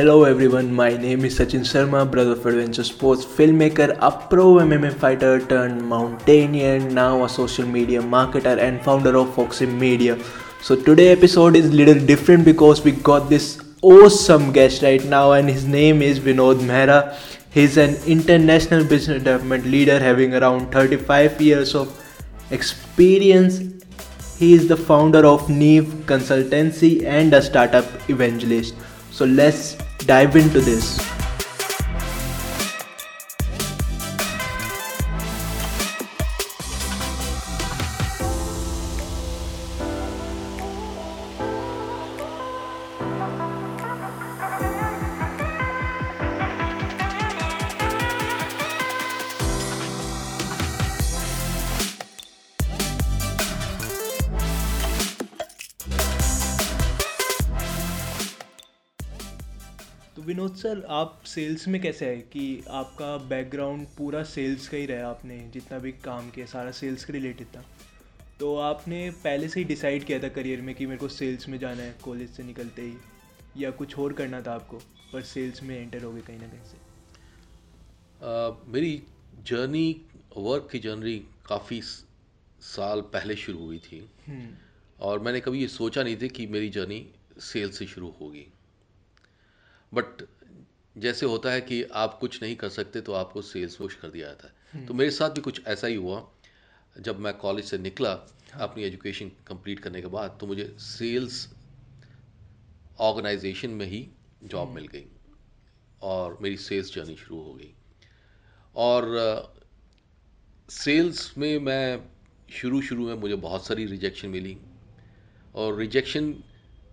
Hello everyone, my name is Sachin Sharma, brother of Adventure Sports, filmmaker, a pro MMA fighter turned mountaineer, now a social media marketer and founder of Foxy Media. So today episode is little different because we got this awesome guest right now and his name is Vinod Mehra. He's an international business development leader having around 35 years of experience. He is the founder of Neve Consultancy and a startup evangelist. So let's dive into this. Sir आप sales में कैसे है कि आपका background पूरा sales का ही रहा आपने जितना भी काम किया सारा सेल्स के रिलेटेड था। तो आपने पहले से ही डिसाइड किया था करियर में कि मेरे को सेल्स में जाना है कॉलेज से निकलते ही या कुछ और करना था आपको पर सेल्स में एंटर हो गए कहीं ना कहीं से? Uh, मेरी जर्नी वर्क की जर्नी काफ़ी साल पहले शुरू हुई थी। और मैंने कभी ये सोचा नहीं था कि मेरी जर्नी सेल से शुरू होगी। बट जैसे होता है कि आप कुछ नहीं कर सकते तो आपको सेल्स पुश कर दिया जाता है। तो मेरे साथ भी कुछ ऐसा ही हुआ। जब मैं कॉलेज से निकला अपनी एजुकेशन कंप्लीट करने के बाद तो मुझे सेल्स ऑर्गेनाइजेशन में ही जॉब मिल गई और मेरी सेल्स जर्नी शुरू हो गई। और सेल्स में मैं शुरू शुरू में मुझे बहुत सारी रिजेक्शन मिली और रिजेक्शन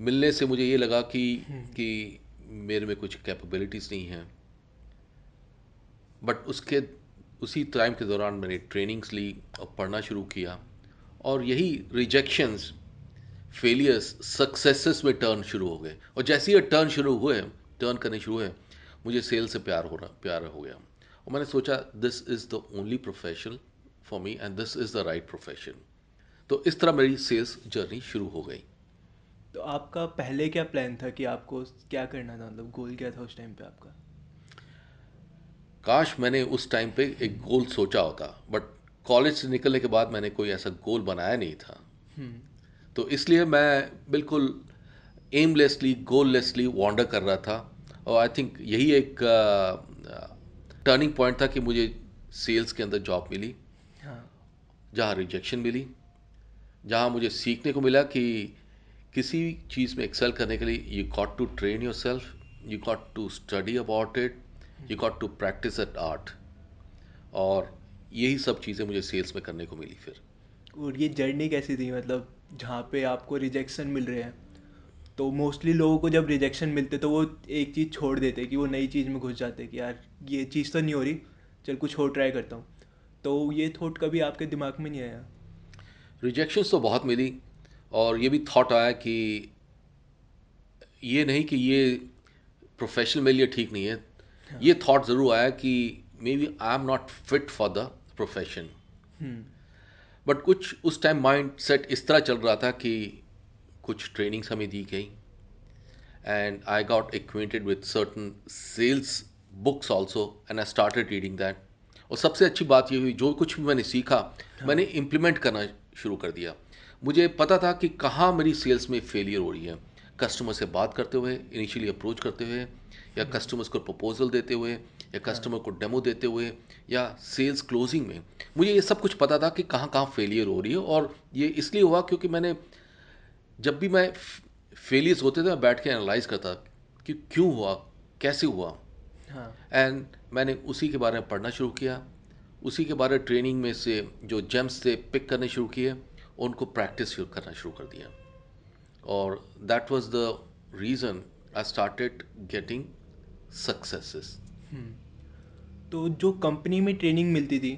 मिलने से मुझे ये लगा कि कि मेरे में कुछ कैपेबिलिटीज़ नहीं हैं। बट उसके, उसी टाइम के दौरान मैंने ट्रेनिंग्स ली और पढ़ना शुरू किया। और यही रिजेक्शंस फेलियर्स सक्सेसेस में टर्न शुरू हो गए। और जैसे ही टर्न शुरू हुए टर्न करने शुरू हुए, मुझे सेल से प्यार हो रहा, प्यार हो गया। और मैंने सोचा this is the only profession for me and this is the right profession तो इस तरह मेरी सेल्स जर्नी शुरू हो गई। तो आपका पहले क्या प्लान था कि आपको क्या करना था? मतलब गोल क्या था उस टाइम पे आपका? काश मैंने उस टाइम पे एक गोल सोचा होता बट कॉलेज से निकलने के बाद मैंने कोई ऐसा गोल बनाया नहीं था। तो इसलिए मैं बिल्कुल एमलेसली गोललेसली वॉन्डर कर रहा था। और आई थिंक यही एक टर्निंग uh, पॉइंट था कि मुझे सेल्स के अंदर जॉब मिली। हाँ। जहाँ रिजेक्शन मिली जहाँ मुझे सीखने को मिला कि किसी चीज़ में एक्सेल करने के लिए you got to train your self you got to study about it you got to practise at art और यही सब चीज़ें मुझे सेल्स में करने को मिली फिर। और ये जर्नी कैसी थी? मतलब जहाँ पे आपको रिजेक्शन मिल रहे हैं तो मोस्टली लोगों को जब रिजेक्शन मिलते तो वो एक चीज़ छोड़ देते कि वो नई चीज़ में घुस जाते कि यार ये चीज़ तो नहीं हो रही चल कुछ और ट्राई करता हूँ। तो ये थॉट कभी आपके दिमाग में नहीं आया? रिजेक्शंस तो बहुत मिली। और ये भी थॉट आया कि ये नहीं कि ये प्रोफेशनल मेरे लिए ठीक नहीं है। ये थॉट ज़रूर आया कि may be I am not fit for the profession but कुछ उस टाइम माइंड सेट इस तरह चल रहा था कि कुछ ट्रेनिंग्स हमें दी गई। And I got acquainted with certain sales books also and I started reading that और सबसे अच्छी बात ये हुई जो कुछ भी मैंने सीखा मैंने इम्प्लीमेंट करना शुरू कर दिया। मुझे पता था कि कहाँ मेरी सेल्स में फेलियर हो रही है। कस्टमर से बात करते हुए इनिशियली अप्रोच करते हुए या कस्टमर्स को प्रपोजल देते हुए या कस्टमर को डेमो देते हुए या सेल्स क्लोजिंग में मुझे ये सब कुछ पता था कि कहाँ कहाँ फेलियर हो रही है। और ये इसलिए हुआ क्योंकि मैंने जब भी मैं फेलियर्स होते थे मैं बैठ के एनालाइज करता कि क्यों हुआ कैसे हुआ। एंड हाँ मैंने उसी के बारे में पढ़ना शुरू किया। उसी के बारे में ट्रेनिंग में से जो जेम्स थे पिक करने शुरू किए। उनको प्रैक्टिस करना शुरू कर दिया। और that was the reason I started getting successes तो जो कंपनी में ट्रेनिंग मिलती थी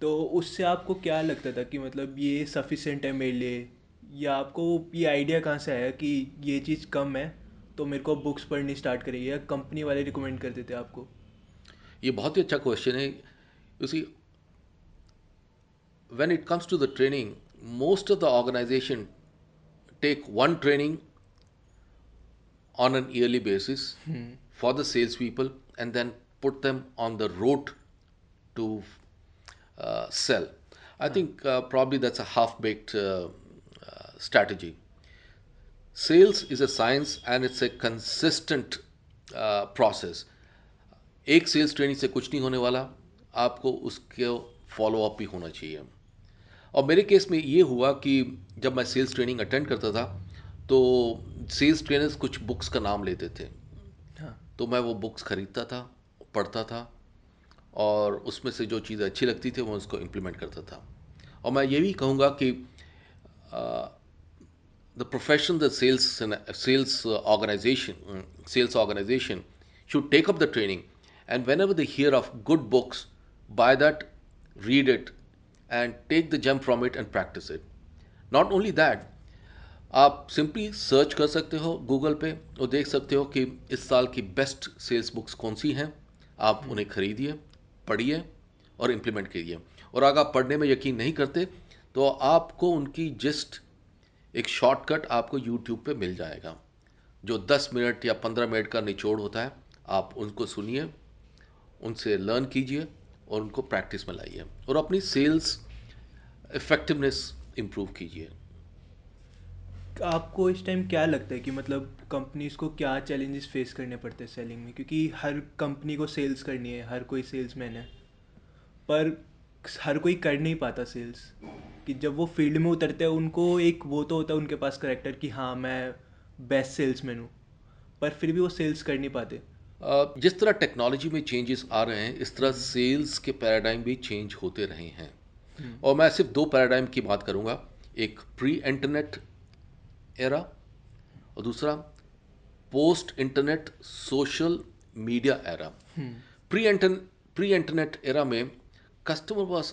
तो उससे आपको क्या लगता था कि मतलब ये सफिशेंट है मेरे लिए? या आपको ये आइडिया कहाँ से आया कि ये चीज़ कम है तो मेरे को बुक्स पढ़नी स्टार्ट करेगी या कंपनी वाले रिकमेंड करते थे आपको? ये बहुत ही अच्छा क्वेश्चन है। उसी when it comes to the training most of the organization take one training on an yearly basis hmm. for the salespeople and then put them on the road to uh, sell. I hmm. think uh, probably that's a half baked uh, uh, strategy. Sales is a science and it's a consistent uh, process. एक sales training से कुछ नहीं होने वाला आपको उसके follow up भी होना चाहिए और मेरे केस में ये हुआ कि जब मैं सेल्स ट्रेनिंग अटेंड करता था तो सेल्स ट्रेनर्स कुछ बुक्स का नाम लेते थे। हाँ। तो मैं वो बुक्स ख़रीदता था पढ़ता था और उसमें से जो चीज़ अच्छी लगती थी वो उसको इम्प्लीमेंट करता था। और मैं ये भी कहूँगा कि the profession the sales sales organisation sales organisation should take up the training and whenever the hear of good books buy that read it and take the gem from it and practice it. Not only that, आप simply search कर सकते हो Google पे और देख सकते हो कि इस साल की बेस्ट सेल्स बुक्स कौन सी हैं। आप उन्हें खरीदिए पढ़िए और इम्प्लीमेंट कीजिए। और अगर आप पढ़ने में यकीन नहीं करते तो आपको उनकी जिस्ट एक शॉर्टकट आपको यूट्यूब पे मिल जाएगा। जो 10 मिनट या 15 मिनट का निचोड़ होता है आप उनको सुनिए उनसे लर्न कीजिए और उनको प्रैक्टिस में लाइए। और अपनी सेल्स इफेक्टिवनेस इम्प्रूव कीजिए। आपको इस टाइम क्या लगता है कि मतलब कंपनीज़ को क्या चैलेंजेस फेस करने पड़ते हैं सेलिंग में? क्योंकि हर कंपनी को सेल्स करनी है, हर कोई सेल्समैन है। पर हर कोई कर नहीं पाता सेल्स। कि जब वो फ़ील्ड में उतरते हैं, उनको एक वो तो होता है उनके पास करेक्टर कि हाँ मैं बेस्ट सेल्समैन हूँ। पर फिर भी वो सेल्स कर नहीं पाते। जिस तरह टेक्नोलॉजी में चेंजेस आ रहे हैं इस तरह सेल्स के पैराडाइम भी चेंज होते रहे हैं। और मैं सिर्फ़ दो पैराडाइम की बात करूँगा। एक प्री इंटरनेट एरा और दूसरा post internet social media era pre pre internet era में customer was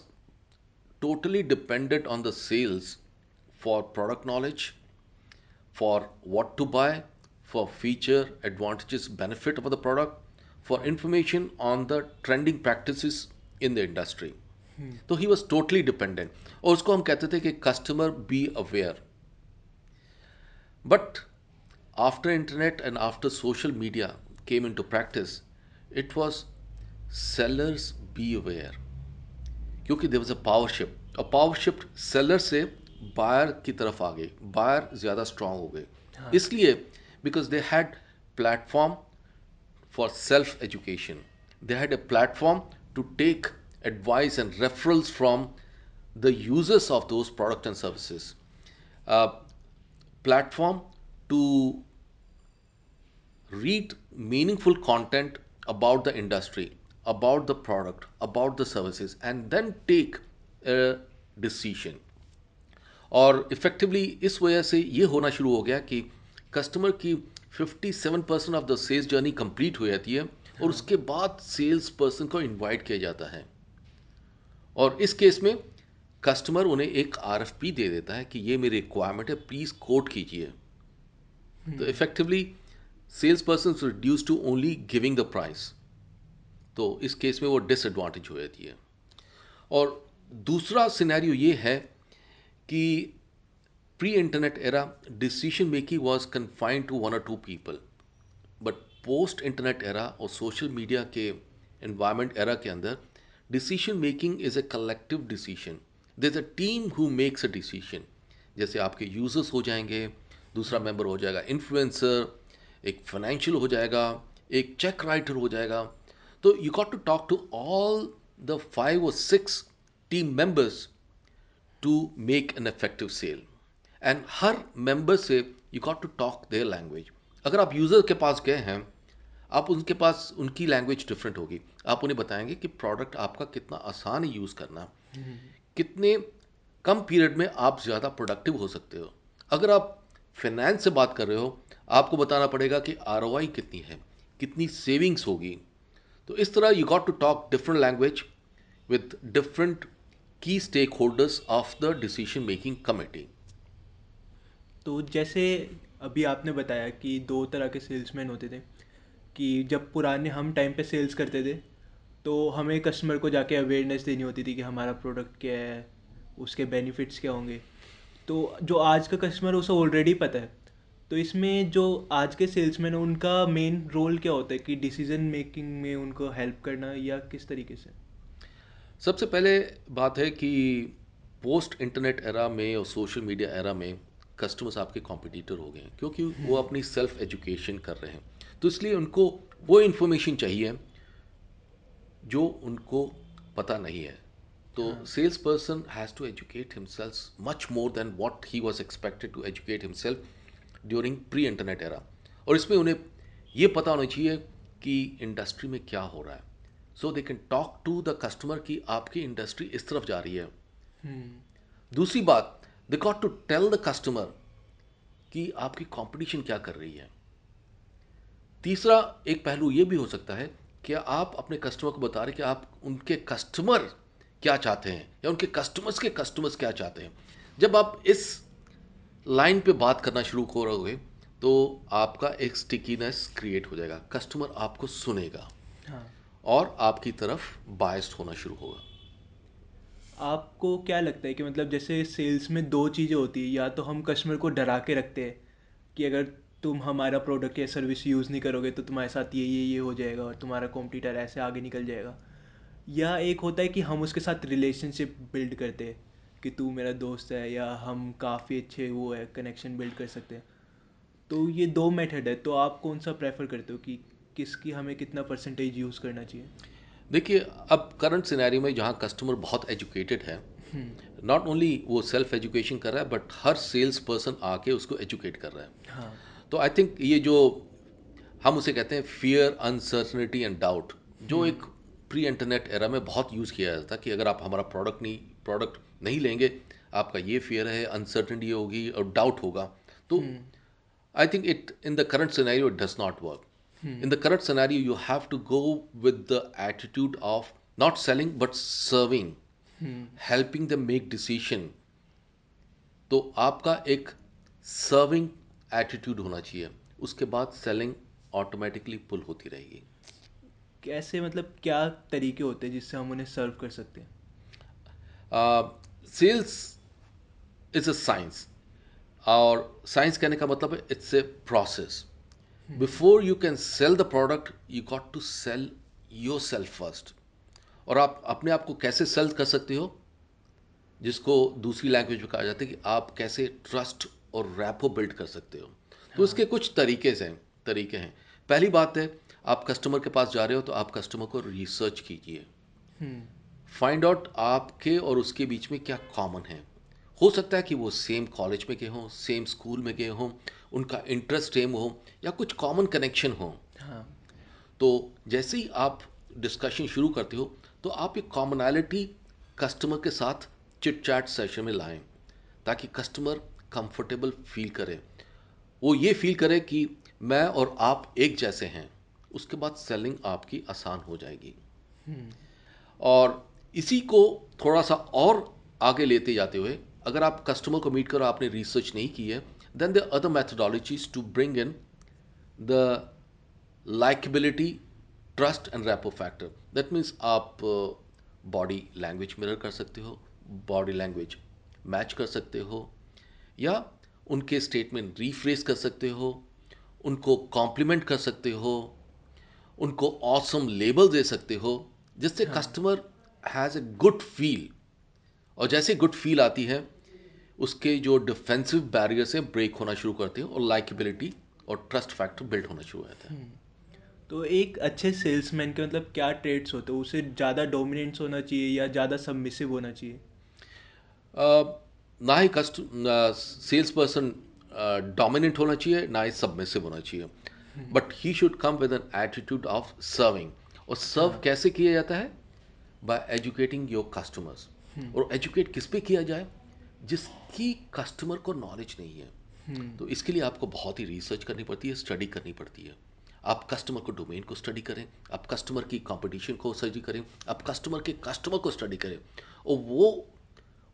totally dependent on the sales for product knowledge, for what to buy, for feature, advantages, benefit of the product, for information on the trending practices in the industry. तो he was totally dependent और उसको हम कहते थे कि customer be aware but after internet and after social media came into practice it was sellers be aware क्योंकि there was a power shift और power shift seller से बायर की तरफ़ आ गई बायर ज़्यादा स्ट्रांग हो गए इसलिए Because they had platform for self education they had a platform to take advice and referrals from the users of those products and services. A platform to read meaningful content about the industry, about the product, about the services, and then take a decision. और effectively इस वजह से ये होना शुरू हो गया कि कस्टमर की 57 percent of the sales journey complete हो जाती है और उसके बाद सेल्स पर्सन को इनवाइट किया जाता है। और इस केस में कस्टमर उन्हें एक आरएफपी दे देता है कि ये मेरी रिक्वायरमेंट है प्लीज़ कोट कीजिए। तो effectively sales person reduce to only giving the price तो इस केस में वो डिसएडवांटेज हो जाती है। और दूसरा सिनेरियो ये है कि pre internet era decision making was confined to one और two people but post internet era और सोशल मीडिया के एनवायरनमेंट एरा के अंदर decision making is a collective decision there is a team who makes a decision जैसे आपके users हो जाएँगे, दूसरा मेंबर हो जाएगा इन्फ्लुएंसर एक फाइनेंशियल हो जाएगा, एक चेक राइटर हो जाएगा. तो you got to talk to all the five और six team members to make an effective sale and her member से you got to talk their language अगर आप यूज़र के पास गए हैं, आप उनके पास, उनकी लैंग्वेज डिफरेंट होगी। आप उन्हें बताएँगे कि प्रोडक्ट आपका कितना आसान है यूज़ करना कितने कम पीरियड में आप ज़्यादा प्रोडक्टिव हो सकते हो। अगर आप फाइनेंस से बात कर रहे हो, आपको बताना पड़ेगा कि आर कितनी है, कितनी सेविंग्स होगी। तो इस तरह you got to talk different language with different की stakeholders of the decision making committee तो जैसे अभी आपने बताया कि दो तरह के सेल्समैन होते थे, कि जब पुराने हम टाइम पे सेल्स करते थे तो हमें कस्टमर को जाके अवेयरनेस देनी होती थी कि हमारा प्रोडक्ट क्या है, उसके बेनिफिट्स क्या होंगे। तो जो आज का कस्टमर उसे ऑलरेडी पता है। तो इसमें जो आज के सेल्समैन हैं, उनका मेन रोल क्या होता है कि डिसीज़न मेकिंग में उनको हेल्प करना या किस तरीके से? सबसे पहले बात है कि पोस्ट इंटरनेट एरा में और सोशल मीडिया एरा में कस्टमर्स आपके कॉम्पिटिटर हो गए हैं क्योंकि वो अपनी सेल्फ एजुकेशन कर रहे हैं। तो इसलिए उनको वो इन्फॉर्मेशन चाहिए जो उनको पता नहीं है। तो sales person has to educate himself much more than what he was expected to educate himself during pre internet era और इसमें उन्हें ये पता होना चाहिए कि इंडस्ट्री में क्या हो रहा है। So they can talk to the customer कि आपकी इंडस्ट्री इस तरफ़ जा रही है। दूसरी बात they got to tell the customer कि आपकी कंपटीशन क्या कर रही है। तीसरा एक पहलू ये भी हो सकता है कि आप अपने कस्टमर को बता रहे कि आप उनके कस्टमर क्या चाहते हैं या उनके कस्टमर्स के कस्टमर्स क्या चाहते हैं। जब आप इस लाइन पे बात करना शुरू करोगे तो आपका एक स्टिकीनेस क्रिएट हो जाएगा। कस्टमर आपको सुनेगा। हाँ। और आपकी तरफ़ बायस्ड होना शुरू होगा। आपको क्या लगता है कि मतलब जैसे सेल्स में दो चीज़ें होती है, या तो हम कस्टमर को डरा के रखते हैं कि अगर तुम हमारा प्रोडक्ट या सर्विस यूज़ नहीं करोगे तो तुम्हारे साथ ये ये ये हो जाएगा और तुम्हारा कॉम्पिटिटर ऐसे आगे निकल जाएगा। या एक होता है कि हम उसके साथ रिलेशनशिप बिल्ड करते हैं कि तू मेरा दोस्त है या हम काफ़ी अच्छे वो है कनेक्शन बिल्ड कर सकते हैं। तो ये दो मेथड है तो आप कौन सा प्रेफर करते हो कि किसकी हमें कितना परसेंटेज यूज़ करना चाहिए? देखिए अब करंट सिनेरियो में जहाँ कस्टमर बहुत एजुकेटेड है नॉट ओनली वो सेल्फ एजुकेशन कर रहा है बट हर सेल्स पर्सन आके उसको एजुकेट कर रहा है। हाँ। तो आई थिंक ये जो हम उसे कहते हैं फियर अनसर्टनिटी एंड डाउट जो एक प्री इंटरनेट एरा में बहुत यूज़ किया जाता था कि अगर आप हमारा प्रोडक्ट नहीं प्रोडक्ट नहीं लेंगे आपका ये फियर है अनसर्टनिटी होगी और डाउट होगा। तो I think it in the current scenario it does not work in the current scenario you have to go with the attitude of not selling but serving. Hmm. helping them make decision. तो आपका एक serving attitude होना चाहिए। उसके बाद selling automatically pull होती रहेगी। कैसे मतलब क्या तरीके होते हैं जिससे हम उन्हें सर्व कर सकते हैं? सेल्स इज़ अ साइंस और साइंस कहने का मतलब है it's a process before you can sell the product you got to sell your self first और आप अपने आप को कैसे सेल कर सकते हो? जिसको दूसरी लैंग्वेज में कहा जाता है कि आप कैसे ट्रस्ट और रैपो बिल्ड कर सकते हो। तो इसके कुछ तरीके हैं तरीके हैं। पहली बात है आप कस्टमर के पास जा रहे हो तो आप कस्टमर को रिसर्च कीजिए। फाइंड आउट आपके और उसके बीच में क्या कॉमन है। हो सकता है कि वो सेम कॉलेज में गए हों सेम स्कूल में गए हों उनका इंटरेस्ट सेम हो या कुछ कॉमन कनेक्शन हो। हाँ। तो जैसे ही आप डिस्कशन शुरू करते हो तो आप ये कॉमनैलिटी कस्टमर के साथ चिट चैट सेशन में लाएँ ताकि कस्टमर कंफर्टेबल फील करे। वो ये फील करे कि मैं और आप एक जैसे हैं उसके बाद सेलिंग आपकी आसान हो जाएगी। और इसी को थोड़ा सा और आगे लेते जाते हुए अगर आप कस्टमर को मीट करो आपने रिसर्च नहीं की है then the other methodologies to bring in the likability trust and rapport factor that means आप बॉडी लैंग्वेज मिरर कर सकते हो बॉडी लैंग्वेज मैच कर सकते हो या उनके स्टेटमेंट रीफ्रेस कर सकते हो उनको कॉम्प्लीमेंट कर सकते हो उनको ऑसम लेबल दे सकते हो जिससे customer has a good feel और जैसे गुड फील आती है उसके जो डिफेंसिव बैरियर्स हैं ब्रेक होना शुरू करते हैं और लाइकेबिलिटी और ट्रस्ट फैक्टर बिल्ड होना शुरू हो जाता है। तो एक अच्छे सेल्समैन के मतलब क्या ट्रेड्स होते हैं? उसे ज़्यादा डोमिनेंस होना चाहिए या ज़्यादा सबमिसिव होना चाहिए? अ, ना ही कस्ट सेल्स पर्सन डोमिनेंट होना चाहिए ना ही सबमिसिव होना चाहिए। But he should come with an attitude of serving और सर्व कैसे किया जाता है? बाय एजुकेटिंग योर कस्टमर्स और एजुकेट किस पे किया जाए? जिसकी कस्टमर को नॉलेज नहीं है तो इसके लिए आपको बहुत ही रिसर्च करनी पड़ती है स्टडी करनी पड़ती है। आप कस्टमर को डोमेन को स्टडी करें आप कस्टमर की कंपटीशन को स्टडी करें आप कस्टमर के कस्टमर को स्टडी करें। और वो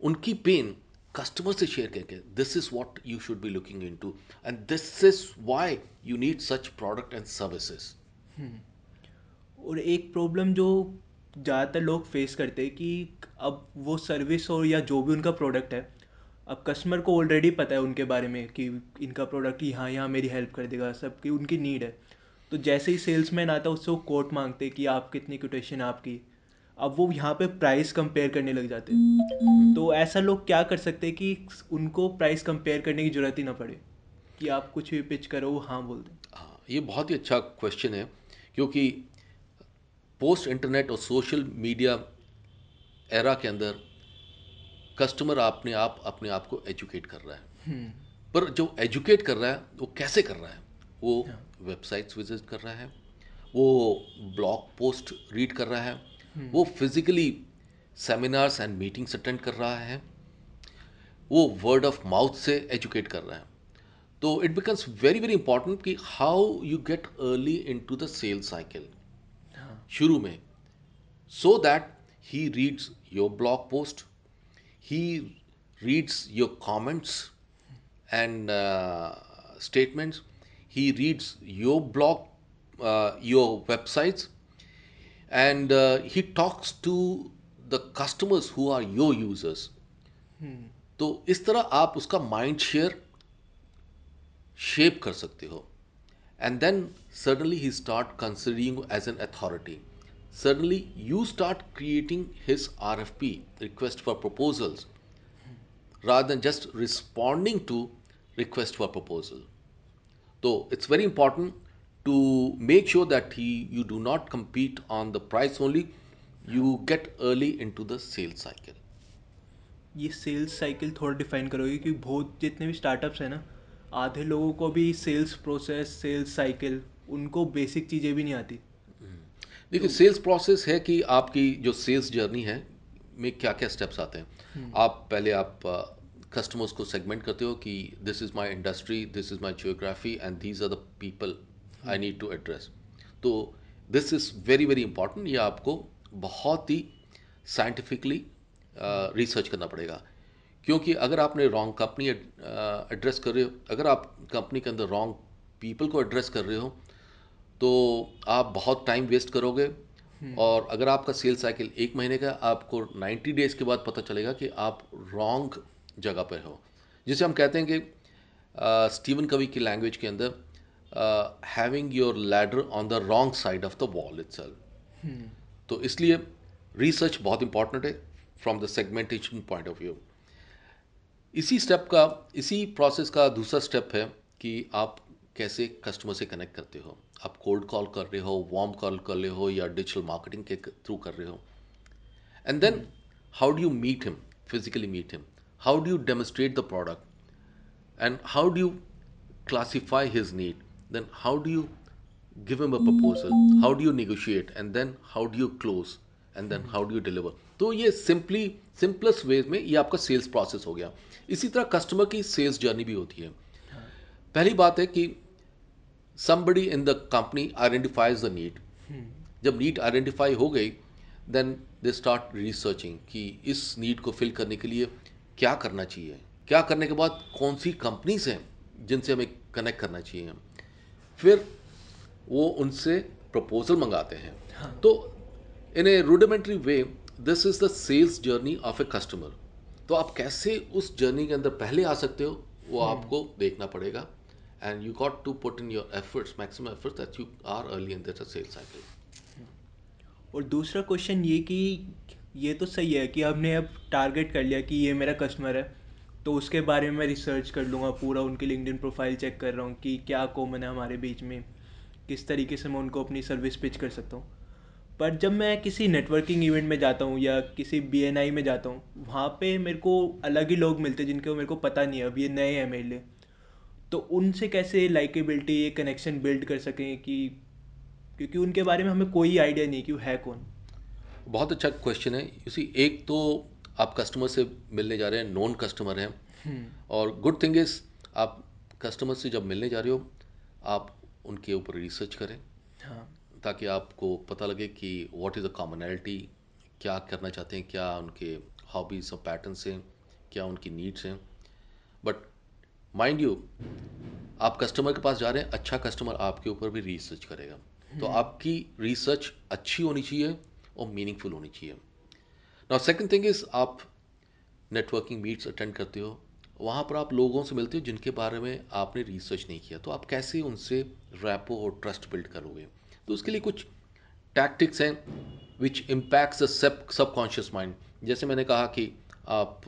उनकी पेन कस्टमर से शेयर करके this is what you should be looking into and this is why you need such product and services और एक प्रॉब्लम जो ज़्यादातर लोग फेस करते हैं कि अब वो सर्विस हो या जो भी उनका प्रोडक्ट है अब कस्टमर को ऑलरेडी पता है उनके बारे में कि इनका प्रोडक्ट यहाँ यहाँ मेरी हेल्प कर देगा सबकी उनकी नीड है। तो जैसे ही सेल्समैन आता है उससे वो कोट मांगते हैं कि आप कितनी कोटेशन आपकी। अब वो यहाँ पे प्राइस कंपेयर करने लग जाते हैं। तो ऐसा लोग क्या कर सकते हैं कि उनको प्राइस कंपेयर करने की ज़रूरत ही ना पड़े कि आप कुछ भी पिच करो वो हाँ बोल दें। हाँ ये बहुत ही अच्छा क्वेश्चन है क्योंकि पोस्ट इंटरनेट और सोशल मीडिया एरा के अंदर कस्टमर अपने आप अपने आप को एजुकेट कर रहा है। पर जो एजुकेट कर रहा है वो कैसे कर रहा है? वो वेबसाइट्स विज़िट कर रहा है वो ब्लॉग पोस्ट रीड कर रहा है वो physically seminars and meetings attend कर रहा है वो वर्ड ऑफ़ माउथ से एजुकेट कर रहा है। तो it becomes very very important कि how you get early into the sale cycle शुरू में। So that he reads your blog post He reads your comments and statements he reads your blog, uh, your websites, and uh, he talks to the customers who are your users. तो इस तरह आप उसका mind share shape कर सकते हो and then suddenly he start considering as an authority suddenly you start creating his RFP, request for proposals, rather than just responding to request for proposal. So it's very important to make sure that he, you do not compete on the price only, you get early into the sales cycle. ये sales cycle थोड़ा define करोगे क्योंकि बहुत जितने भी startups हैं ना आधे लोगों को भी सेल्स प्रोसेस सेल्स साइकिल उनको बेसिक चीज़ें भी नहीं आती देखिए सेल्स प्रोसेस है कि आपकी जो सेल्स जर्नी है में क्या क्या स्टेप्स आते हैं। आप पहले आप कस्टमर्स को सेगमेंट करते हो कि this is my industry this is my geography and these are the people I need to address तो this is very very important ये आपको बहुत ही साइंटिफिकली रिसर्च करना पड़ेगा। क्योंकि अगर आपने रॉन्ग कंपनी एड्रेस कर रहे हो अगर आप कंपनी के अंदर रॉन्ग पीपल को एड्रेस कर रहे हो तो आप बहुत टाइम वेस्ट करोगे। और अगर आपका सेल साइकिल एक महीने का आपको 90 डेज़ के बाद पता चलेगा कि आप रॉन्ग जगह पर हो। जिसे हम कहते हैं कि स्टीवन कवि की लैंग्वेज के अंदर having your ladder on the wrong side of the wall it तो इसलिए रिसर्च बहुत इंपॉर्टेंट है from the segmentation point of view इसी स्टेप का इसी प्रोसेस का दूसरा स्टेप है कि आप कैसे कस्टमर से कनेक्ट करते हो। आप कोल्ड कॉल कर रहे हो वार्म कॉल कर रहे हो या डिजिटल मार्केटिंग के थ्रू कर रहे हो। And then how do you meet him physically meet him how do you demonstrate the product and how do you classify his need then how do you give him a proposal how do you negotiate and then how do you close and then how do you deliver तो ये simply simplest way में ये आपका sales process हो गया। इसी तरह customer की सेल्स जर्नी भी होती है। पहली बात है कि somebody in the company identifies the need. जब नीड आइडेंटिफाई हो गई देन दे स्टार्ट रिसर्चिंग कि इस नीड को फिल करने के लिए क्या करना चाहिए। क्या करने के बाद कौन सी कंपनीज़ हैं जिनसे हमें कनेक्ट करना चाहिए। फिर वो उनसे प्रपोजल मंगाते हैं। हाँ. तो in a rudimentary way this is the sales journey of a customer तो आप कैसे उस जर्नी के अंदर पहले आ सकते हो वो hmm. आपको देखना पड़ेगा। And you got to put in your efforts maximum efforts that you are early in this sales cycle और दूसरा क्वेश्चन ये कि ये तो सही है कि हमने अब टारगेट कर लिया कि ये मेरा कस्टमर है तो उसके बारे में मैं रिसर्च कर लूँगा पूरा, उनकी लिंकडिन प्रोफ़ाइल चेक कर रहा हूँ कि क्या कॉमन है हमारे बीच में, किस तरीके से मैं उनको अपनी सर्विस पिच कर सकता हूँ। पर जब मैं किसी नेटवर्किंग इवेंट में जाता हूँ या किसी बी में जाता हूँ, वहाँ पे मेरे को अलग ही लोग मिलते हैं जिनके मेरे को पता नहीं है, अब ये नए हैं मेरे लिए। तो उनसे कैसे लाइकेबिलिटी ये कनेक्शन बिल्ड कर सकें कि क्योंकि उनके बारे में हमें कोई आइडिया नहीं कि वो है कौन। बहुत अच्छा क्वेश्चन है। इसी एक तो आप कस्टमर से मिलने जा रहे हैं नॉन कस्टमर हैं। हम्म। और गुड थिंग इज़ आप कस्टमर से जब मिलने जा रहे हो आप उनके ऊपर रिसर्च करें। हाँ. ताकि आपको पता लगे कि व्हाट इज़ द कॉमनैलिटी क्या करना चाहते हैं क्या उनके हॉबीज़ और पैटर्न्स हैं क्या उनकी नीड्स हैं। बट माइंड यू आप कस्टमर के पास जा रहे हैं अच्छा कस्टमर आपके ऊपर भी रिसर्च करेगा। तो हम्म। आपकी रिसर्च अच्छी होनी चाहिए और मीनिंगफुल होनी चाहिए। नाउ सेकंड थिंग इज़ आप नेटवर्किंग मीट्स अटेंड करते हो। वहाँ पर आप लोगों से मिलते हो जिनके बारे में आपने रिसर्च नहीं किया। तो आप कैसे उनसे रैपो और ट्रस्ट बिल्ड करोगे? तो उसके लिए कुछ टैक्टिक्स हैं which impacts the sub subconscious mind जैसे मैंने कहा कि आप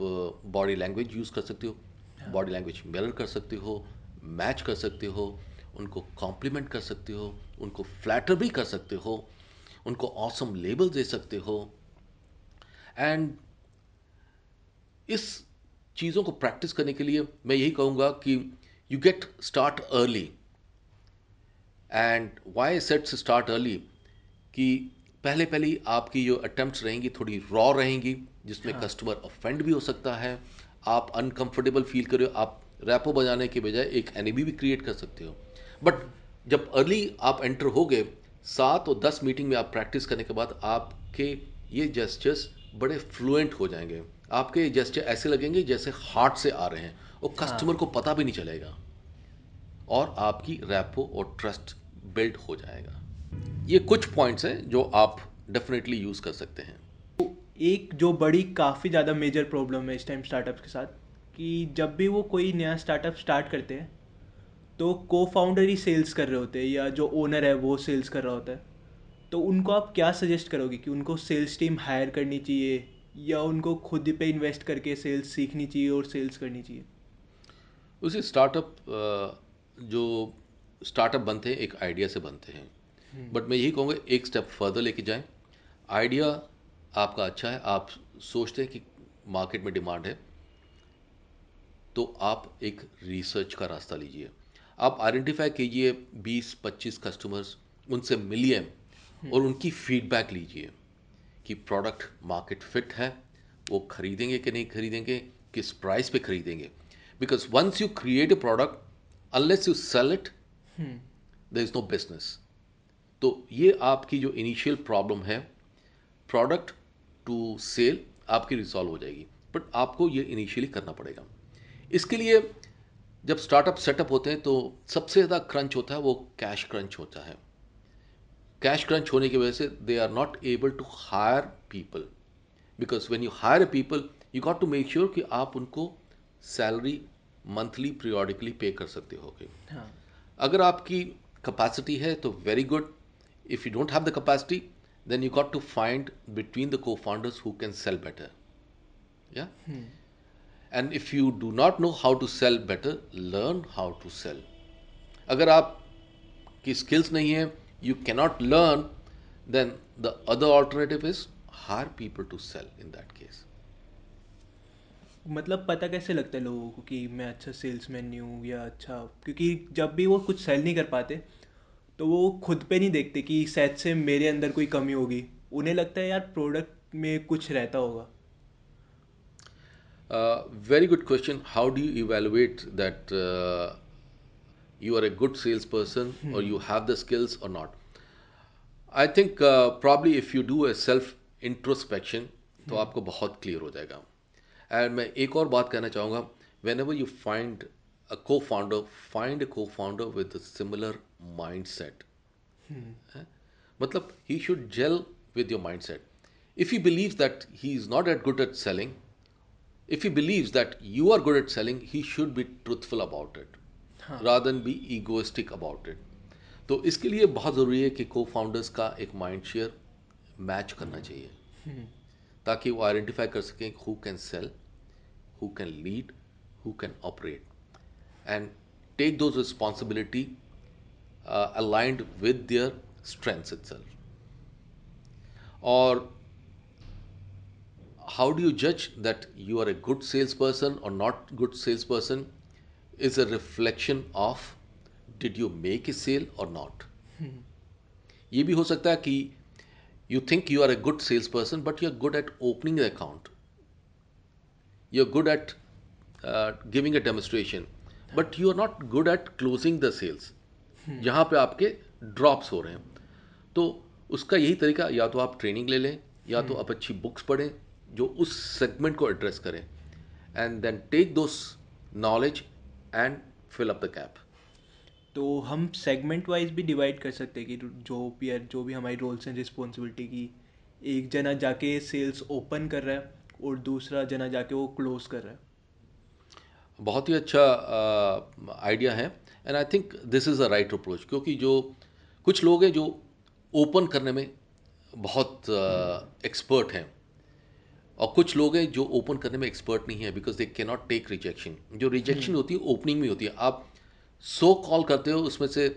बॉडी लैंग्वेज यूज़ कर सकते हो। बॉडी लैंग्वेज मिरर कर सकते हो मैच कर सकते हो उनको कॉम्प्लीमेंट कर सकते हो उनको फ्लैटर भी कर सकते हो उनको ऑसम लेबल दे सकते हो। एंड इस चीज़ों को प्रैक्टिस करने के लिए मैं यही कहूँगा कि you get start early and why sets start early कि पहले पहले आपकी जो अटैम्प्ट रहेंगी थोड़ी रॉ रहेंगी जिसमें कस्टमर हाँ. ऑफेंड भी हो सकता है आप अनकंफर्टेबल फील कर रहे हो आप रैपो बजाने के बजाय एक एनिमी भी क्रिएट कर सकते हो। बट जब अर्ली आप एंटर हो गए सात और दस मीटिंग में आप प्रैक्टिस करने के बाद आपके ये जेस्टर्स बड़े फ्लुएंट हो जाएँगे। आपके जेस्चर ऐसे लगेंगे जैसे हार्ट से आ रहे हैं और कस्टमर हाँ। को पता भी नहीं चलेगा। और आपकी रैपो और ट्रस्ट बिल्ड हो जाएगा। ये कुछ पॉइंट्स हैं जो आप डेफिनेटली यूज़ कर सकते हैं। एक जो बड़ी काफ़ी ज़्यादा मेजर प्रॉब्लम है इस टाइम स्टार्टअप्स के साथ कि जब भी वो कोई नया स्टार्टअप स्टार्ट करते हैं तो को फाउंडर ही सेल्स कर रहे होते हैं या जो ओनर है वो सेल्स कर रहा होता है। तो उनको आप क्या सजेस्ट करोगे कि उनको सेल्स टीम हायर करनी चाहिए या उनको खुद पे इन्वेस्ट करके सेल्स सीखनी चाहिए और सेल्स करनी चाहिए? उसे स्टार्टअप जो स्टार्टअप बनते हैं एक आइडिया से बनते हैं। But hmm. मैं यही कहूँगा एक स्टेप फर्दर लेके जाएँ। आइडिया आपका अच्छा है आप सोचते हैं कि मार्केट में डिमांड है तो आप एक रिसर्च का रास्ता लीजिए। आप आइडेंटिफाई कीजिए 20-25 कस्टमर्स उनसे मिलिए और उनकी फीडबैक लीजिए कि प्रोडक्ट मार्केट फिट है वो खरीदेंगे कि नहीं खरीदेंगे किस प्राइस पे खरीदेंगे। Because once you create a product unless you sell it there is no business तो ये आपकी जो इनिशियल प्रॉब्लम है प्रोडक्ट टू सेल आपकी रिजॉल्व हो जाएगी। बट आपको ये इनिशियली करना पड़ेगा। इसके लिए जब स्टार्टअप सेटअप होते हैं तो सबसे ज़्यादा क्रंच होता है वो कैश क्रंच होता है। कैश क्रंच होने की वजह से they are not able to hire people because when you hire a people you got to make sure कि आप उनको सैलरी मंथली पीरियोडिकली पे कर सकते हो। हाँ. अगर आपकी कैपेसिटी है तो very good if you don't have the capacity then you got to find between the co-founders who can sell better yeah hmm. and if you do not know how to sell better learn how to sell अगर आप की skills नहीं है you cannot learn then the other alternative is hire people to sell in that case मतलब पता कैसे लगता है लोगों को कि मैं अच्छा सेल्समैन नहीं हूँ या अच्छा क्योंकि जब भी वो कुछ सेल नहीं कर पाते तो वो खुद पे नहीं देखते कि शायद से मेरे अंदर कोई कमी होगी। उन्हें लगता है यार प्रोडक्ट में कुछ रहता होगा। Very good question how do you evaluate that you are a good sales person और यू हैव द स्किल्स और not I think probably if you do a self introspection तो hmm. आपको बहुत क्लियर हो जाएगा। एंड मैं एक और बात कहना चाहूँगा। Whenever you find a co founder find a co founder with similar mind set मतलब he should gel with your mind set if you believe that he is not at good at selling if you believe that you are good at selling he should be truthful about it rather be egoistic about it तो इसके लिए बहुत ज़रूरी है कि co founders का एक mind share match करना चाहिए। hmm. ताकि वो आइडेंटिफाई कर सकें who can sell who can lead who can operate and take those responsibility uh, aligned with their strengths itself or how do you judge that you are a good salesperson or not good salesperson is a reflection of did you make a sale or not hmm. ये भी हो सकता है कि you think you are a good salesperson but you're good at opening the account you're good at uh, giving a demonstration but you are not good at closing the sales जहाँ पे आपके drops हो रहे हैं। तो उसका यही तरीका या तो आप ट्रेनिंग ले लें या तो आप अच्छी बुक्स पढ़ें जो उस सेगमेंट को एड्रेस करें। And then take those knowledge and fill up the gap तो हम सेगमेंट वाइज भी डिवाइड कर सकते हैं कि जो भी जो भी हमारी रोल्स एंड रिस्पॉन्सिबिलिटी की। एक जना जाके सेल्स ओपन कर रहा है और दूसरा जना जाके वो क्लोज कर रहा है। बहुत ही अच्छा आइडिया है। And I think this is a right approach क्योंकि जो कुछ लोग हैं जो ओपन करने में बहुत एक्सपर्ट हैं। और कुछ लोग हैं जो ओपन करने में एक्सपर्ट नहीं है because they can not take rejection जो रिजेक्शन होती है ओपनिंग में होती है। आप सो कॉल करते हो उसमें से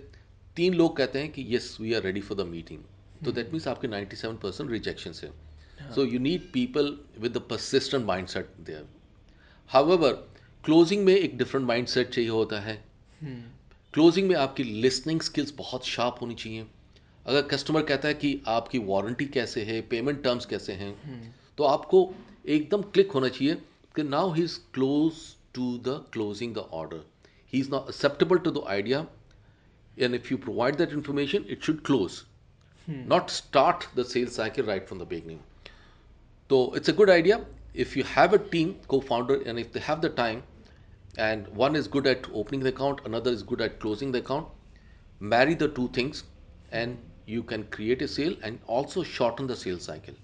तीन लोग कहते हैं कि yes we are ready for the meeting तो दैट मीन्स आपके 97 परसेंट रिजेक्शन है। So you need people with the persistent mind set there however closing में एक डिफरेंट माइंड सेट चाहिए होता है। Closing hmm. में आपकी लिसनिंग स्किल्स बहुत शार्प होनी चाहिए। अगर कस्टमर कहता है कि आपकी वारंटी कैसे है पेमेंट टर्म्स कैसे हैं hmm. तो आपको एकदम क्लिक होना चाहिए कि now he is close to the closing the order he is not acceptable to the idea and if you provide that information it should close not start the sales cycle right from the beginning तो it's a good idea if you have a team co founder and if they have the time and one is good at opening the account another is good at closing the account. Marry the two things and you can create a sale and also shorten the sales cycle.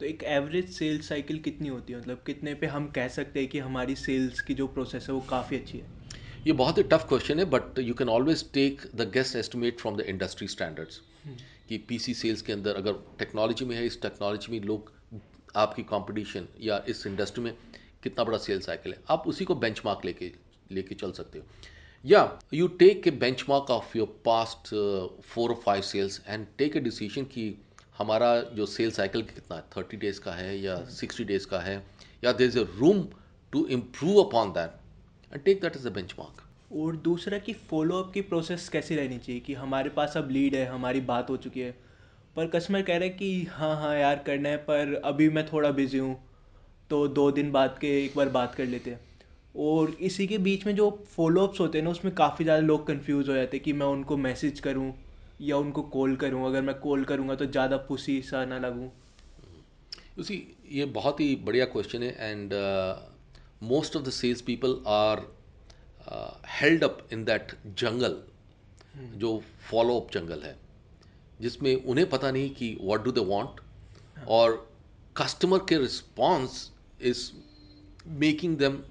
तो एक average sales cycle कितनी होती है? मतलब कितने पे हम कह सकते हैं कि हमारी सेल्स की जो प्रोसेस है वो काफ़ी अच्छी है? ये बहुत ही टफ क्वेश्चन है but you can always take the guest estimate from the industry standards कि पीसी सेल्स के अंदर अगर टेक्नोलॉजी में है इस टेक्नोलॉजी में लोग आपकी कंपटीशन या इस इंडस्ट्री में कितना बड़ा सेल्स साइकिल है। आप उसी को बेंच मार्क लेके लेके चल सकते हो। या you take a benchmark of your past four और five sales and take a decision कि हमारा जो सेल साइकिल कितना है थर्टी डेज़ का है या सिक्सटी डेज़ का है या there is a room to improve upon that and take that is a benchmark और दूसरा कि फॉलोअप की प्रोसेस कैसी रहनी चाहिए कि हमारे पास अब लीड है हमारी बात हो चुकी है पर कस्टमर कह रहे हैं कि हाँ हाँ यार करना है पर अभी मैं थोड़ा बिज़ी हूँ। तो दो दिन बाद के एक बार बात कर लेते हैं। और इसी के बीच में जो फॉलोअप्स होते हैं ना उसमें काफ़ी ज़्यादा लोग कंफ्यूज हो जाते हैं कि मैं उनको मैसेज करूँ या उनको कॉल करूँ। अगर मैं कॉल करूँगा तो ज़्यादा पुसी सा ना लगूँ। उसी ये बहुत ही बढ़िया क्वेश्चन है and most of the sales people are held up in that jungle जो फॉलो अप जंगल है जिसमें उन्हें पता नहीं कि व्हाट डू दे वांट और कस्टमर के response is making them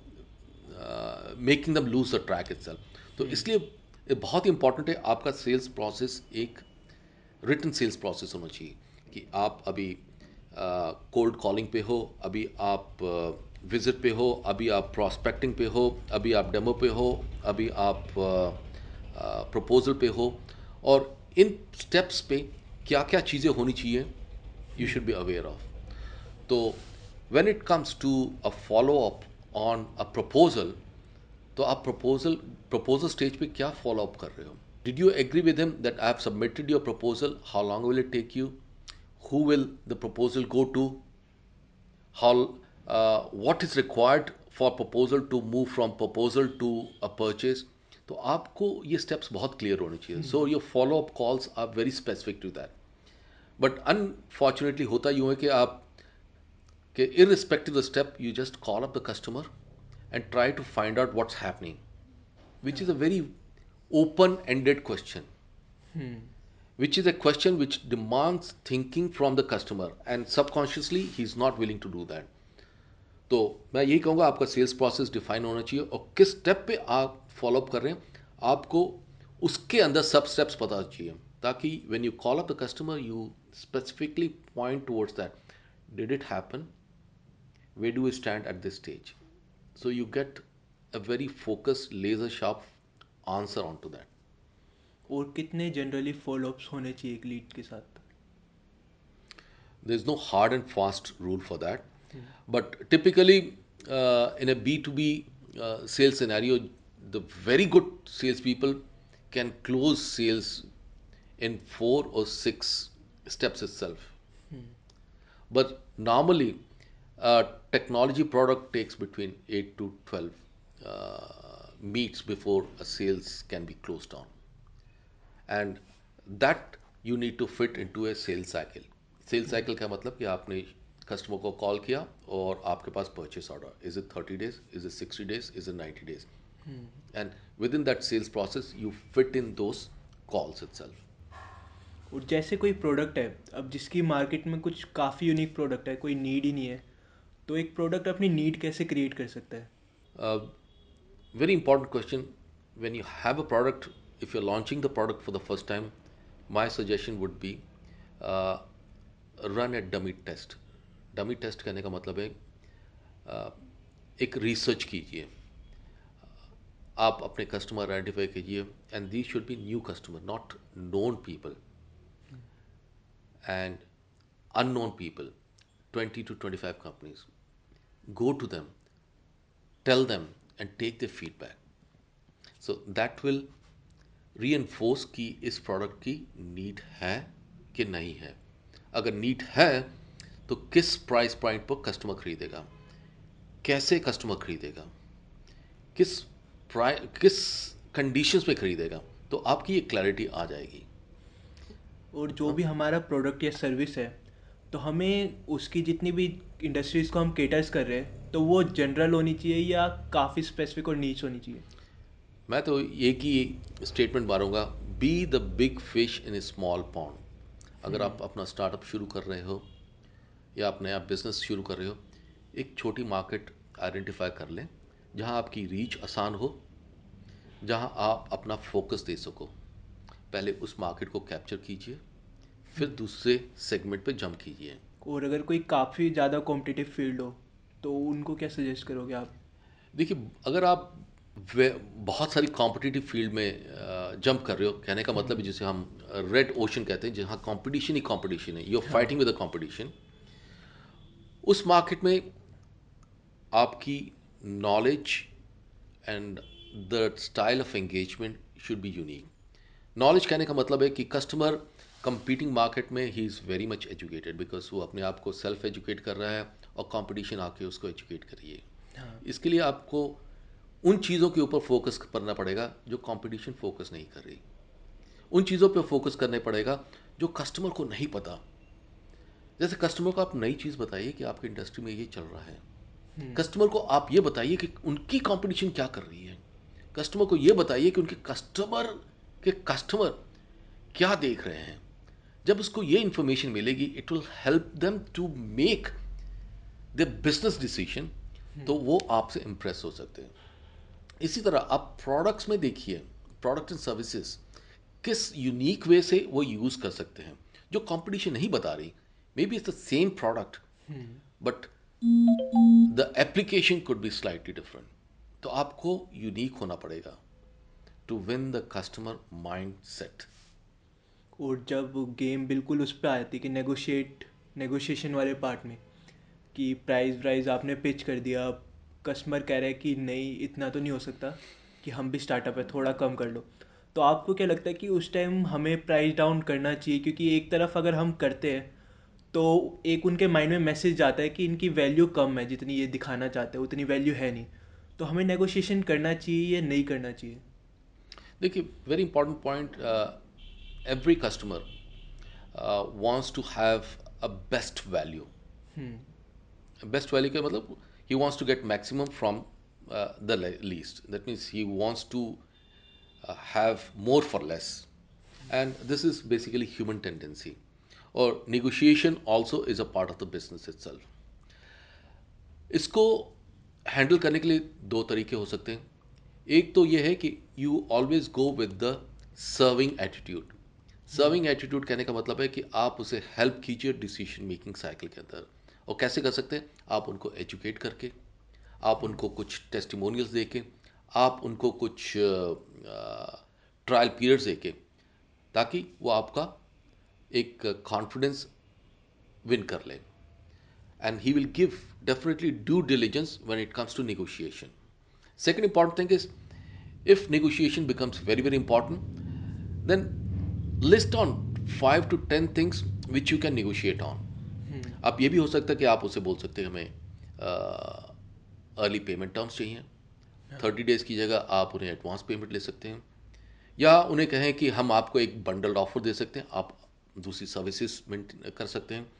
making them lose the track itself तो इसलिए बहुत ही इंपॉर्टेंट है आपका सेल्स प्रोसेस एक रिटर्न सेल्स प्रोसेस होना चाहिए कि आप अभी कोल्ड uh, कॉलिंग पे हो अभी आप विज़िट uh, पे हो अभी आप प्रॉस्पेक्टिंग पे हो अभी आप डेमो पे हो अभी आप प्रपोजल uh, पे हो और इन स्टेप्स पे क्या क्या चीज़ें होनी चाहिए you should be aware of तो when it comes to a follow up on a proposal तो आप प्रपोजल प्रपोजल स्टेज पे क्या फॉलो अप कर रहे हो did you agree with him that I have submitted your proposal how long will it take you who will the proposal go to how what is required for proposal to move from proposal to a purchase तो आपको ये steps बहुत clear होने चाहिए so your follow up calls are very specific to that but unfortunately होता यूँ है कि आप कि in respective the step you just call up the customer and try to find out what's happening which is a very open ended question which is a question which demands thinking from the customer and subconsciously he is not willing to do that तो मैं यही कहूँगा आपका sales process define होना चाहिए और किस step पे आप फॉलोअप कर रहे हैं आपको उसके अंदर सब स्टेप्स पता चाहिए ताकि when you call up the customer you specifically point towards that did it happen where do stand at this stage so you get a very focus laser sharp answer on to that और कितने generally follow-ups होने चाहिए एक lead के साथ there is no hard and fast rule for that But typically, uh, in a B2B uh, sales scenario, the very good salespeople can close sales in four or six steps itself. Hmm. But normally, a technology product takes between 8 to 12 uh, meets before a sales can be closed on. And that you need to fit into a sales cycle. Sales cycle का मतलब कि आपने customer को call किया और आपके पास purchase order is it thirty days is it sixty days is it ninety days and within that sales process you fit in those calls it और जैसे कोई प्रोडक्ट है अब जिसकी मार्केट में कुछ काफ़ी यूनिक प्रोडक्ट है कोई नीड ही नहीं है तो एक प्रोडक्ट अपनी नीड कैसे क्रिएट कर सकता है? Very important question when you have a product if you launching the product for the first time my suggestion would be run at dummy test dummy test कहने का मतलब है एक रिसर्च कीजिए। आप अपने कस्टमर आइडेंटिफाई कीजिए and these should be new customer not known people and unknown people twenty to twenty five companies go to them, tell them, and take their feedback. So that will reinforce कि इस product की need है कि नहीं है। अगर need है तो किस प्राइस पॉइंट पर कस्टमर खरीदेगा? कैसे कस्टमर खरीदेगा? किस प्राइ किस कंडीशंस पे खरीदेगा? तो आपकी ये क्लैरिटी आ जाएगी। और जो भी हमारा प्रोडक्ट या सर्विस है तो हमें उसकी जितनी भी इंडस्ट्रीज़ को हम केटर्स कर रहे हैं तो वो जनरल होनी चाहिए या काफ़ी स्पेसिफिक और नीच होनी चाहिए? मैं तो एक ही statement मारूँगा be the big fish in a small pond अगर आप अपना स्टार्टअप शुरू कर रहे हो या अपने आप बिज़नेस शुरू कर रहे हो एक छोटी मार्केट आइडेंटिफाई कर लें जहाँ आपकी रीच आसान हो जहाँ आप अपना फोकस दे सको। पहले उस मार्केट को कैप्चर कीजिए फिर दूसरे सेगमेंट पे जंप कीजिए। और अगर कोई काफ़ी ज़्यादा कॉम्पिटिटिव फ़ील्ड हो तो उनको क्या सजेस्ट करोगे आप? देखिए अगर आप बहुत सारी कॉम्पिटिटिव फ़ील्ड में जंप कर रहे हो कहने का मतलब है जिसे हम रेड ओशन कहते हैं जहाँ कंपटीशन ही कंपटीशन है you are fighting with the competition उस मार्केट में आपकी knowledge and the style of engagement should be unique knowledge कहने का मतलब है कि कस्टमर कंपीटिंग मार्केट में he is very much educated because वो अपने आप को सेल्फ एजुकेट कर रहा है और कंपटीशन आके उसको एजुकेट करिए। इसके लिए आपको उन चीज़ों के ऊपर फोकस करना पड़ेगा जो कंपटीशन फोकस नहीं कर रही। उन चीज़ों पे फोकस करने पड़ेगा जो कस्टमर को नहीं पता। जैसे कस्टमर को आप नई चीज़ बताइए कि आपकी इंडस्ट्री में ये चल रहा है। कस्टमर को आप ये बताइए कि उनकी कंपटीशन क्या कर रही है। कस्टमर को ये बताइए कि उनके कस्टमर के कस्टमर क्या देख रहे हैं। जब उसको ये इंफॉर्मेशन मिलेगी it will help them to make the business decision तो वो आपसे इम्प्रेस हो सकते हैं। इसी तरह आप प्रोडक्ट्स में देखिए प्रोडक्ट एंड सर्विसेज़ किस यूनिक वे से वो यूज़ कर सकते हैं। जो कंपटीशन नहीं बता रही may be it's the same product but the application could be slightly different तो आपको यूनिक होना पड़ेगा to win the customer mind set और जब गेम बिल्कुल उस पर आती कि नेगोशिएट नेगोशिएशन वाले पार्ट में, कि प्राइस प्राइस आपने पिच कर दिया कस्टमर कह रहा है कि नहीं, इतना तो नहीं हो सकता कि हम भी स्टार्टअप है, थोड़ा कम कर लो। तो आपको क्या लगता है कि उस टाइम हमें प्राइस डाउन करना चाहिए? क्योंकि एक तरफ़ अगर हम करते हैं तो एक उनके माइंड में मैसेज जाता है कि इनकी वैल्यू कम है, जितनी ये दिखाना चाहते हैं, उतनी वैल्यू है नहीं। तो हमें नेगोशिएशन करना चाहिए या नहीं करना चाहिए? देखिए very important point every customer uh, wants to have a best value hmm. best value का मतलब he wants to get maximum from uh, the le- least that means he wants to uh, have more for less and this is basically human tendency or negotiation also is a part of the business itself इसको handle करने के लिए दो तरीके हो सकते हैं एक तो ये है कि you always go with the serving attitude serving attitude कहने का मतलब है कि आप उसे हेल्प कीजिए डिसीज़न मेकिंग साइकिल के अंदर। और कैसे कर सकते हैं? आप उनको एजुकेट करके, आप उनको कुछ टेस्टिमोनियल्स दे के आप उनको कुछ ट्रायल पीरियड्स दे के ताकि वो आपका एक कॉन्फिडेंस विन कर ले। And he will give definitely due diligence when it comes to negotiation second important thing is if negotiation becomes very very important then list on five to ten things which you can negotiate on आप ये भी हो सकता है कि आप उसे बोल सकते हैं हमें अर्ली पेमेंट टर्म्स चाहिए। थर्टी डेज़ की जगह आप उन्हें एडवांस पेमेंट ले सकते हैं। या उन्हें कहें कि हम आपको एक बंडल ऑफ़र दे सकते हैं आप दूसरी सर्विसेज़ कर सकते हैं।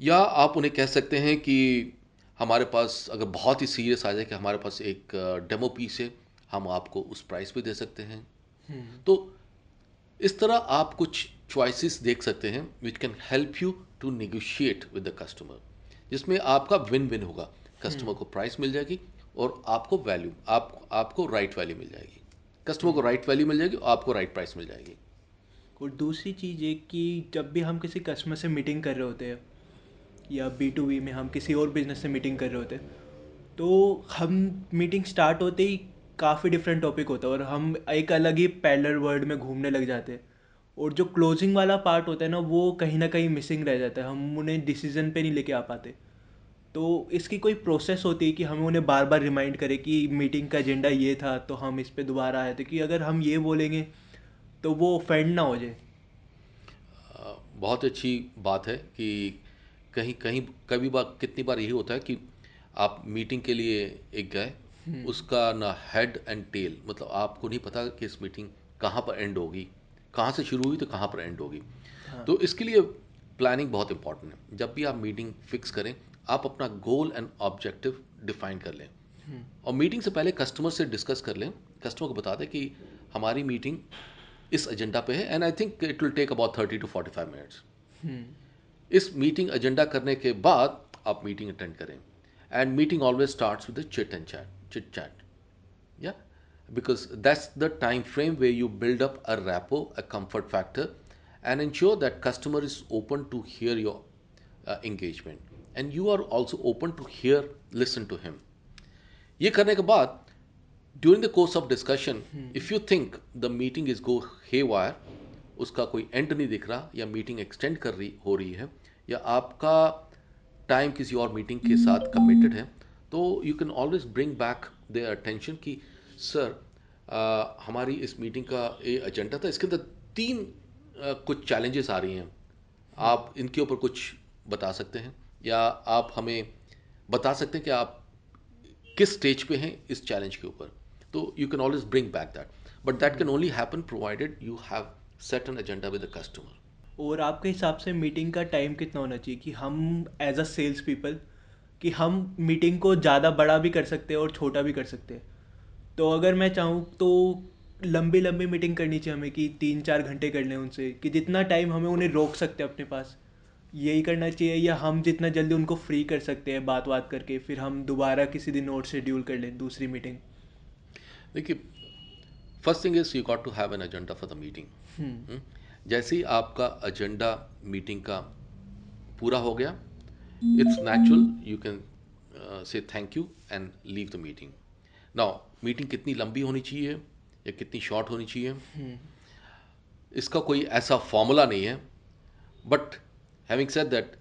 या आप उन्हें कह सकते हैं कि हमारे पास अगर बहुत ही सीरियस आ जाए कि हमारे पास एक डेमो पीस है हम आपको उस प्राइस पे दे सकते हैं। तो इस तरह आप कुछ चॉइसेस देख सकते हैं which can help you to negotiate with the customer जिसमें आपका विन विन होगा कस्टमर को प्राइस मिल जाएगी और आपको वैल्यू आप आपको राइट वैल्यू मिल जाएगी। कस्टमर को राइट वैल्यू मिल जाएगी और आपको राइट प्राइस मिल जाएगी। और दूसरी चीज़ ये कि जब भी हम किसी कस्टमर से मीटिंग कर रहे होते हैं या बी टू बी में हम किसी और बिज़नेस से मीटिंग कर रहे होते हैं तो हम मीटिंग स्टार्ट होते ही काफ़ी डिफरेंट टॉपिक होता है और हम एक अलग ही पैलर वर्ल्ड में घूमने लग जाते हैं। और जो क्लोजिंग वाला पार्ट होता है ना, वो कहीं ना कहीं मिसिंग रह जाता है। हम उन्हें डिसीज़न पे नहीं लेके आ पाते। तो इसकी कोई प्रोसेस होती है कि हमें उन्हें बार बार रिमाइंड करें कि मीटिंग का एजेंडा ये था तो हम इस पर दोबारा आए। थे कि अगर हम ये बोलेंगे तो वो ऑफेंड ना हो जाए। बहुत अच्छी बात है कि कहीं कहीं कभी बार, कितनी बार यही होता है कि आप मीटिंग के लिए एक गए। उसका ना हेड एंड टेल मतलब आपको नहीं पता कि इस मीटिंग कहाँ पर एंड होगी कहाँ से शुरू हुई तो कहाँ पर एंड होगी। हाँ। तो इसके लिए प्लानिंग बहुत इंपॉर्टेंट है। जब भी आप मीटिंग फिक्स करें आप अपना गोल एंड ऑब्जेक्टिव डिफाइन कर लें। हम्म। और मीटिंग से पहले कस्टमर से डिस्कस कर लें। कस्टमर को बता दें कि हमारी मीटिंग इस एजेंडा पे है and I think it will take about thirty to forty five minutes इस मीटिंग एजेंडा करने के बाद आप मीटिंग अटेंड करें। And meeting always start with chit and chat chit chat या because that's the time frame where you build up a rapport, a comfort factor, and ensure that customer is open to hear your uh, engagement, and you are also open to hear, listen to him. ये करने के बाद during the course of discussion, hmm. if you think the meeting is go haywire, उसका कोई and नहीं दिख रहा या मीटिंग एक्सटेंड कर रही हो रही है या आपका टाइम किसी और मीटिंग के साथ कमिटेड है तो you can always bring back their attention कि सर हमारी इस मीटिंग का ये एजेंडा था इसके अंदर तीन आ, कुछ चैलेंजेस आ रही हैं। आप इनके ऊपर कुछ बता सकते हैं? या आप हमें बता सकते हैं कि आप किस स्टेज पे हैं इस चैलेंज के ऊपर? तो you can always bring back that but that can only happen provided you have set an agenda with the customer और आपके हिसाब से मीटिंग का टाइम कितना होना चाहिए कि हम एज अ सेल्स पीपल कि हम मीटिंग को ज़्यादा बड़ा भी कर सकते हैं और छोटा भी कर सकते हैं। तो अगर मैं चाहूँ तो लंबी लंबी मीटिंग करनी चाहिए हमें कि तीन चार घंटे कर लें उनसे कि जितना टाइम हमें उन्हें रोक सकते हैं अपने पास। यही करना चाहिए या हम जितना जल्दी उनको फ्री कर सकते हैं बात बात करके फिर हम दोबारा किसी दिन और शेड्यूल कर लें दूसरी मीटिंग देखिए first thing is you got to have an agenda for the meeting जैसे ही आपका एजेंडा मीटिंग का पूरा हो गया it's natural you can say thank you and leave the meeting now meeting कितनी लंबी होनी चाहिए या कितनी शॉर्ट होनी चाहिए? हम्म। इसका कोई ऐसा फॉर्मूला नहीं है. बट हैविंग सेड दैट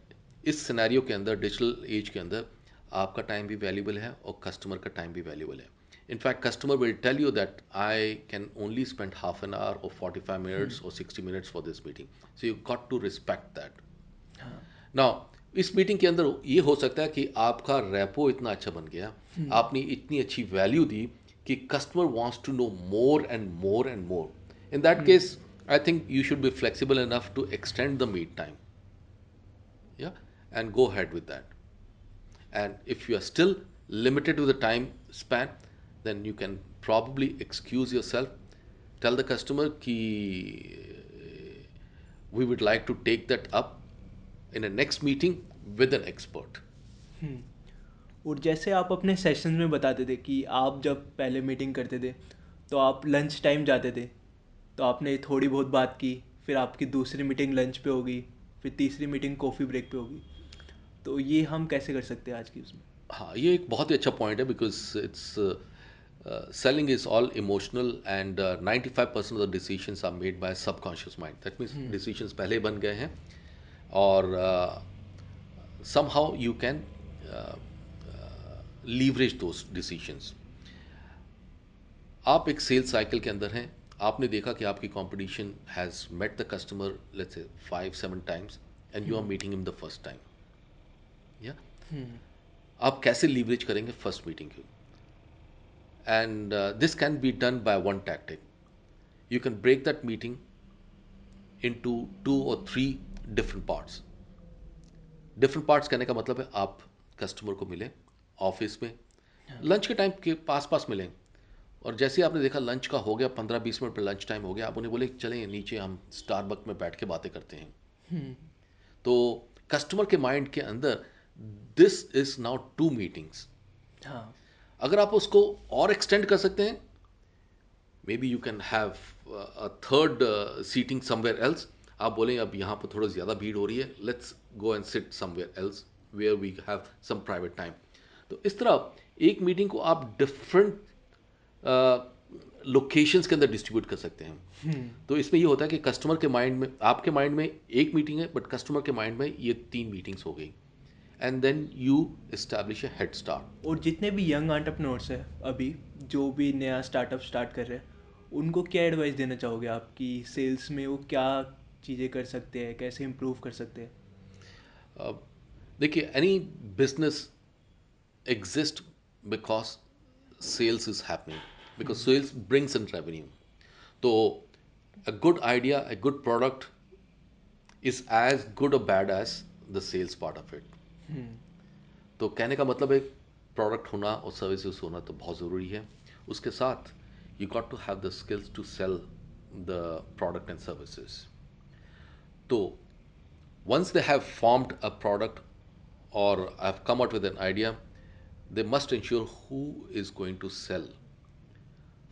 इस सिनेरियो के अंदर डिजिटल एज के अंदर आपका टाइम भी वैल्यूबल है और कस्टमर का टाइम भी वैल्यूबल है. In fact customer will tell you that I can only spend half an hour और फोर्टी फाइव मिनट्स और sixty minutes for this meeting so you got to respect that now इस meeting के अंदर ये हो सकता है कि आपका रेपो इतना अच्छा बन गया हम्म। आपने इतनी अच्छी वैल्यू दी कि customer wants to know more and more and more in that case I think you should be flexible enough to extend the meet time या and go ahead with that and if you are still limited with the time span then you can probably excuse yourself tell the customer की we would like to take that up in a next meeting with an expert. Hmm. और जैसे आप अपने session में बताते थे कि आप जब पहले मीटिंग करते थे तो आप लंच टाइम जाते थे तो आपने थोड़ी बहुत बात की फिर आपकी दूसरी मीटिंग लंच पे होगी फिर तीसरी मीटिंग कॉफ़ी ब्रेक पे होगी तो ये हम कैसे कर सकते हैं आज की उसमें हाँ ये एक बहुत ही अच्छा पॉइंट है because it's selling is all emotional and ninety five percent of the decision are made by subconscious mind that means decision पहले बन गए हैं और somehow you can leverage those decisions आप एक सेल्स साइकिल के अंदर हैं। आपने देखा कि आपकी competition has met the customer let's say five seven times and you are meeting in the first time या आप कैसे लीवरेज करेंगे फ़र्स्ट मीटिंग की? And this can be done by one tactic you can break that meeting into two और three different parts different parts कहने का मतलब है आप कस्टमर को मिले ऑफ़िस में लंच के टाइम के पास पास मिलें। और जैसे आपने देखा लंच का हो गया पंद्रह बीस मिनट पर लंच टाइम हो गया आप उन्हें बोले चलें नीचे हम स्टारबक में बैठ के बातें करते हैं। हम्म। तो कस्टमर के माइंड के अंदर this is now two meetings अगर आप उसको और एक्सटेंड कर सकते हैं maybe you can have a third sitting somewhere else आप बोलें अब यहाँ पर थोड़ा ज़्यादा भीड़ हो रही है let's go and sit somewhere else where we have some private time तो इस तरह एक मीटिंग को आप डिफरेंट लोकेशंस के अंदर डिस्ट्रीब्यूट कर सकते हैं। हम्म। तो इसमें ये होता है कि कस्टमर के माइंड में आपके माइंड में एक मीटिंग है बट कस्टमर के माइंड में ये तीन मीटिंग्स हो गई। And then you establish head start और जितने भी यंग एंटरप्रेन्योर्स हैं अभी जो भी नया स्टार्टअप स्टार्ट कर रहे हैं उनको क्या एडवाइस देना चाहोगे आपकी सेल्स में वो क्या चीज़ें कर सकते हैं कैसे इम्प्रूव कर सकते हैं? देखिए any business exist because sales is happening because sales brings in revenue तो a good idea a good product is as good or bad as the sales part of it. तो कहने का मतलब है प्रोडक्ट होना और सर्विसेज़ होना तो बहुत ज़रूरी है। उसके साथ you got to have the skills to sell the product and services तो once they have formed a product or have come out with an idea, they must ensure who is going to sell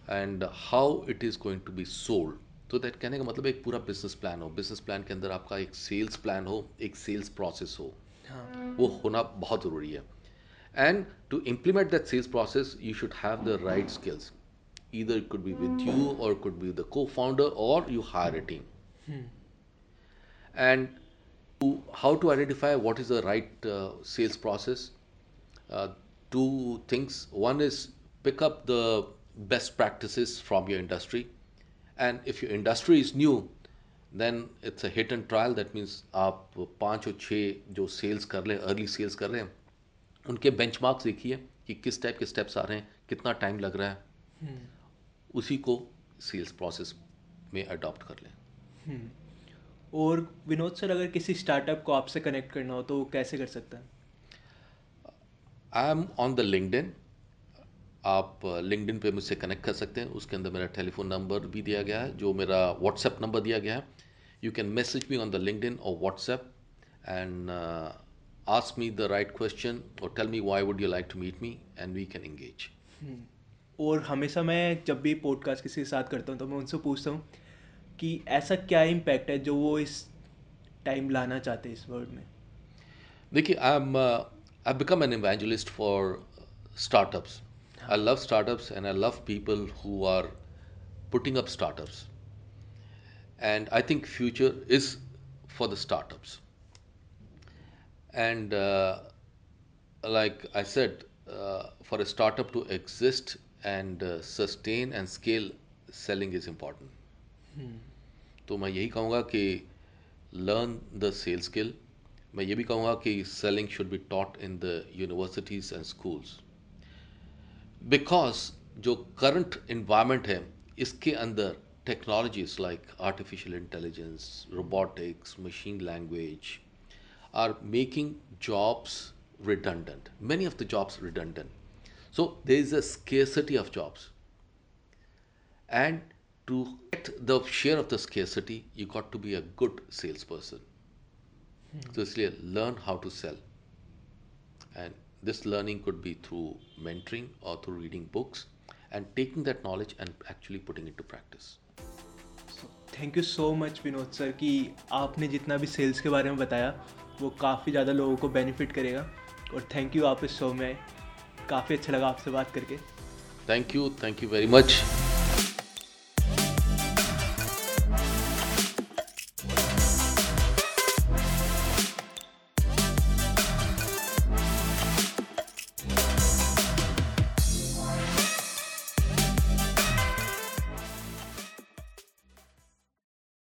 and how it is going to be sold. तो that कहने का मतलब एक पूरा business plan हो business plan के अंदर आपका एक सेल्स प्लान हो एक सेल्स प्रोसेस हो हाँ वो होना बहुत ज़रूरी है and to implement that sales process you should have the right skills either it could be with you or it could be the co-founder or you hire a team And to, how to identify what is the right uh, sales process uh, two things one is pick up the best practices from your industry and if your industry is new then it's a hit and trial that means आप पाँच और छः जो sales कर हैं early sales कर हैं उनके बेंचमार्क्स देखिए कि किस टाइप के स्टेप्स आ रहे हैं कितना टाइम लग रहा है उसी को सेल्स प्रोसेस में अडॉप्ट कर लें और विनोद सर अगर किसी स्टार्टअप को आपसे कनेक्ट करना हो तो वो कैसे कर सकता है? I am on the LinkedIn आप लिंकडिन पे मुझसे कनेक्ट कर सकते हैं। उसके अंदर मेरा टेलीफोन नंबर भी दिया गया है जो मेरा व्हाट्सएप नंबर दिया गया है। You can message me on the LinkedIn और WhatsApp and ask me the right question और tell me why would you like to meet me and we can engage और हमेशा मैं जब भी पॉडकास्ट किसी के साथ करता हूँ तो मैं उनसे पूछता हूँ कि ऐसा क्या इम्पैक्ट है जो वो इस टाइम लाना चाहते हैं इस वर्ल्ड में? देखिए I am I become an evangelist for startups I love startups and I love people who are putting up startups and I think future is for the startups and like I set for a startup to exist and sustain and scale selling is important तो मैं यही कहूँगा कि learn the sale skill मैं ये भी कहूँगा कि selling should be taught in the universities and schools because जो करंट इन्वायरमेंट है, इसके अंदर technologies like artificial intelligence robotics machine language are making jobs redundant. Many of the jobs redundant. So, there is a scarcity of jobs. And to get the share of the scarcity, you got to be a good salesperson. So इसलिए learn how to sell. And this learning could be through mentoring or through reading books and taking that knowledge and actually putting it to practice. Thank you so much Vinod sir कि आपने जितना भी sales के बारे में बताया वो काफ़ी ज़्यादा लोगों को बेनिफिट करेगा और थैंक यू आप इस शो में आए काफ़ी अच्छा लगा आपसे बात करके Thank you. Thank you very much.